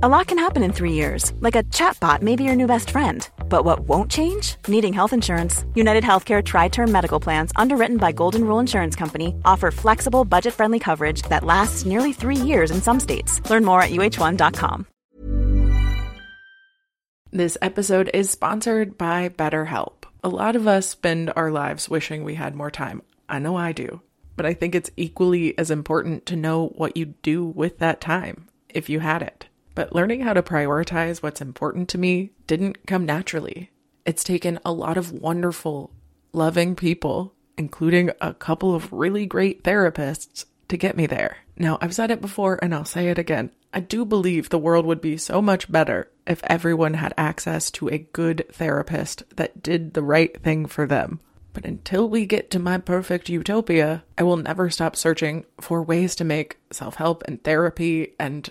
A lot can happen in three years, like a chatbot may be your new best friend. But what won't change? Needing health insurance. United Healthcare Tri Term Medical Plans, underwritten by Golden Rule Insurance Company, offer flexible, budget friendly coverage that lasts nearly three years in some states. Learn more at uh1.com. This episode is sponsored by BetterHelp. A lot of us spend our lives wishing we had more time. I know I do. But I think it's equally as important to know what you'd do with that time, if you had it but learning how to prioritize what's important to me didn't come naturally. It's taken a lot of wonderful, loving people, including a couple of really great therapists, to get me there. Now, I've said it before and I'll say it again. I do believe the world would be so much better if everyone had access to a good therapist that did the right thing for them. But until we get to my perfect utopia, I will never stop searching for ways to make self help and therapy and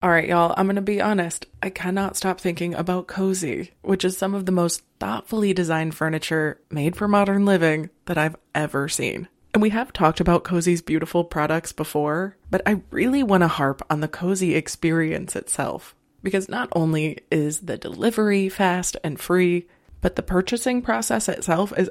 All right, y'all, I'm going to be honest. I cannot stop thinking about Cozey, which is some of the most thoughtfully designed furniture made for modern living that I've ever seen. And we have talked about Cozey's beautiful products before, but I really want to harp on the Cozey experience itself. Because not only is the delivery fast and free, but the purchasing process itself is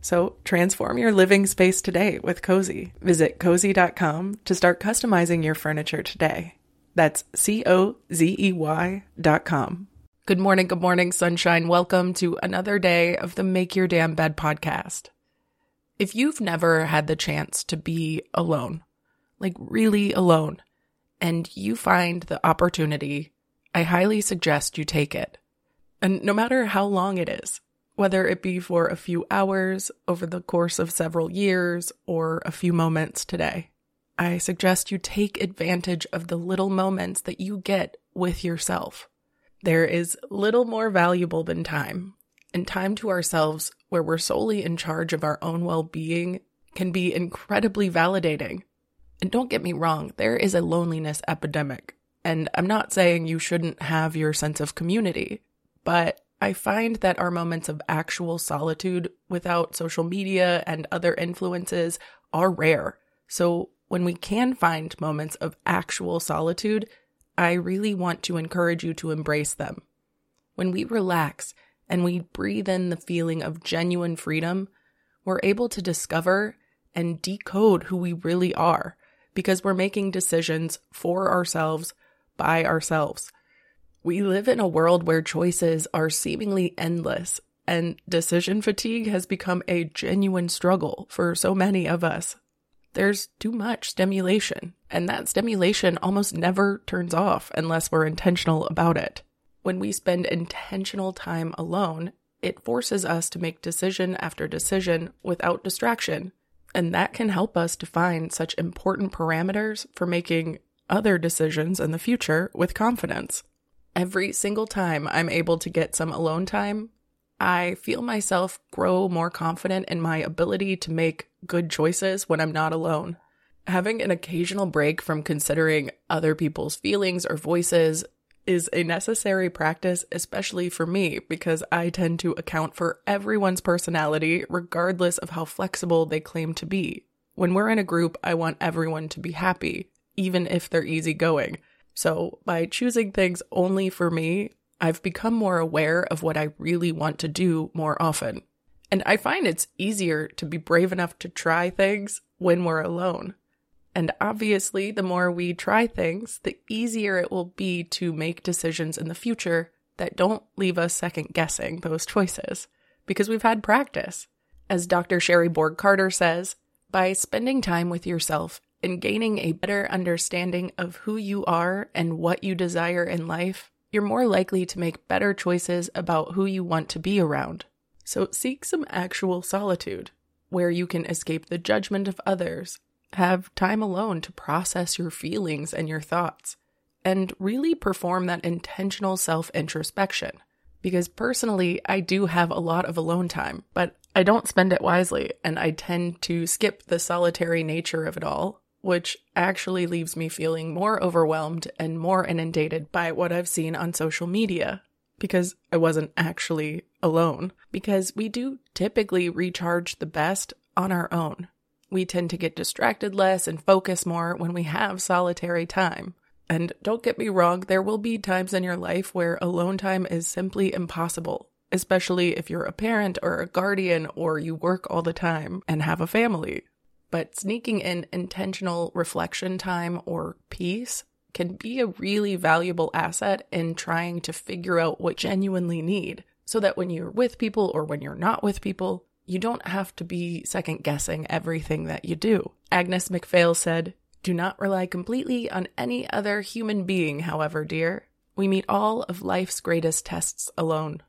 So transform your living space today with Cozey. Visit cozey.com to start customizing your furniture today. That's C O Z E Y dot com. Good morning, good morning, sunshine. Welcome to another day of the Make Your Damn Bed podcast. If you've never had the chance to be alone, like really alone, and you find the opportunity, I highly suggest you take it. And no matter how long it is, whether it be for a few hours over the course of several years or a few moments today, I suggest you take advantage of the little moments that you get with yourself. There is little more valuable than time, and time to ourselves, where we're solely in charge of our own well being, can be incredibly validating. And don't get me wrong, there is a loneliness epidemic. And I'm not saying you shouldn't have your sense of community but I find that our moments of actual solitude without social media and other influences are rare. So when we can find moments of actual solitude, I really want to encourage you to embrace them. When we relax and we breathe in the feeling of genuine freedom, we're able to discover and decode who we really are because we're making decisions for ourselves by ourselves. We live in a world where choices are seemingly endless, and decision fatigue has become a genuine struggle for so many of us. There's too much stimulation, and that stimulation almost never turns off unless we're intentional about it. When we spend intentional time alone, it forces us to make decision after decision without distraction, and that can help us define such important parameters for making other decisions in the future with confidence every single time I'm able to get some alone time, I feel myself grow more confident in my ability to make good choices when I'm not alone. Having an occasional break from considering other people's feelings or voices is a necessary practice, especially for me, because I tend to account for everyone's personality, regardless of how flexible they claim to be. When we're in a group, I want everyone to be happy, even if they're easygoing. So, by choosing things only for me, I've become more aware of what I really want to do more often. And I find it's easier to be brave enough to try things when we're alone. And obviously, the more we try things, the easier it will be to make decisions in the future that don't leave us second guessing those choices because we've had practice. As Dr. Sherrie Bourg Carter says, by spending time with yourself and gaining a better understanding of who you are and what you desire in life, you're more likely to make better choices about who you want to be around. So seek some actual solitude where you can escape the judgment of others, have time alone to process your feelings and your thoughts, and really perform that intentional self introspection. Because personally, I do have a lot of alone time, but I don't spend it wisely, and I tend to skip the solitary nature of it all, which actually leaves me feeling more overwhelmed and more inundated by what I've seen on social media. Because I wasn't actually alone. Because we do typically recharge the best on our own. We tend to get distracted less and focus more when we have solitary time. And don't get me wrong, there will be times in your life where alone time is simply impossible, especially if you're a parent or a guardian or you work all the time and have a family. But sneaking in intentional reflection time or peace can be a really valuable asset in trying to figure out what genuinely need so that when you're with people or when you're not with people, you don't have to be second guessing everything that you do. Agnes MacPhail said, do not rely completely on any other human being, however, dear. We meet all of life's greatest tests alone.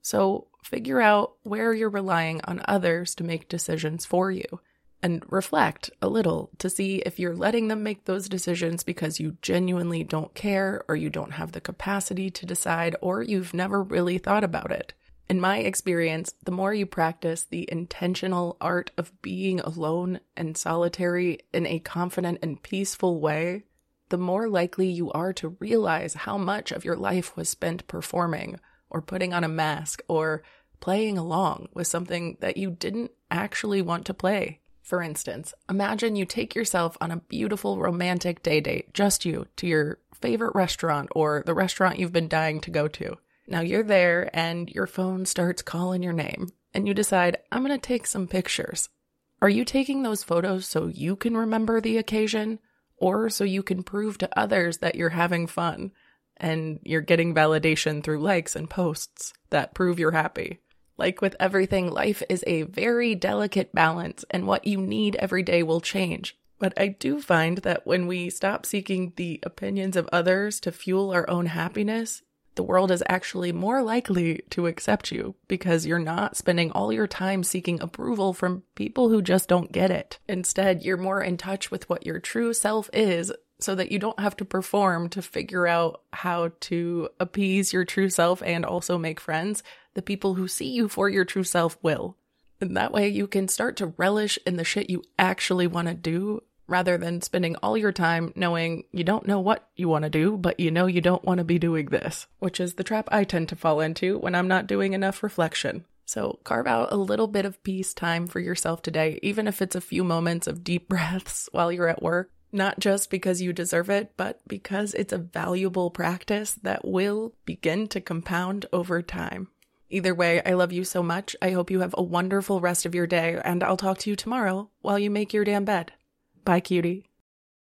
So figure out where you're relying on others to make decisions for you and reflect a little to see if you're letting them make those decisions because you genuinely don't care or you don't have the capacity to decide or you've never really thought about it. In my experience, the more you practice the intentional art of being alone and solitary in a confident and peaceful way, the more likely you are to realize how much of your life was spent performing or putting on a mask or playing along with something that you didn't actually want to play. For instance, imagine you take yourself on a beautiful romantic day date, just you, to your favorite restaurant or the restaurant you've been dying to go to. Now you're there and your phone starts calling your name, and you decide, I'm going to take some pictures. Are you taking those photos so you can remember the occasion, or so you can prove to others that you're having fun and you're getting validation through likes and posts that prove you're happy? Like with everything, life is a very delicate balance, and what you need every day will change. But I do find that when we stop seeking the opinions of others to fuel our own happiness, the world is actually more likely to accept you because you're not spending all your time seeking approval from people who just don't get it. Instead, you're more in touch with what your true self is so that you don't have to perform to figure out how to appease your true self and also make friends. The people who see you for your true self will. And that way you can start to relish in the shit you actually want to do rather than spending all your time knowing you don't know what you want to do, but you know you don't want to be doing this, which is the trap I tend to fall into when I'm not doing enough reflection. So carve out a little bit of peace time for yourself today, even if it's a few moments of deep breaths while you're at work, not just because you deserve it, but because it's a valuable practice that will begin to compound over time. Either way, I love you so much. I hope you have a wonderful rest of your day, and I'll talk to you tomorrow while you make your damn bed. Bye, cutie.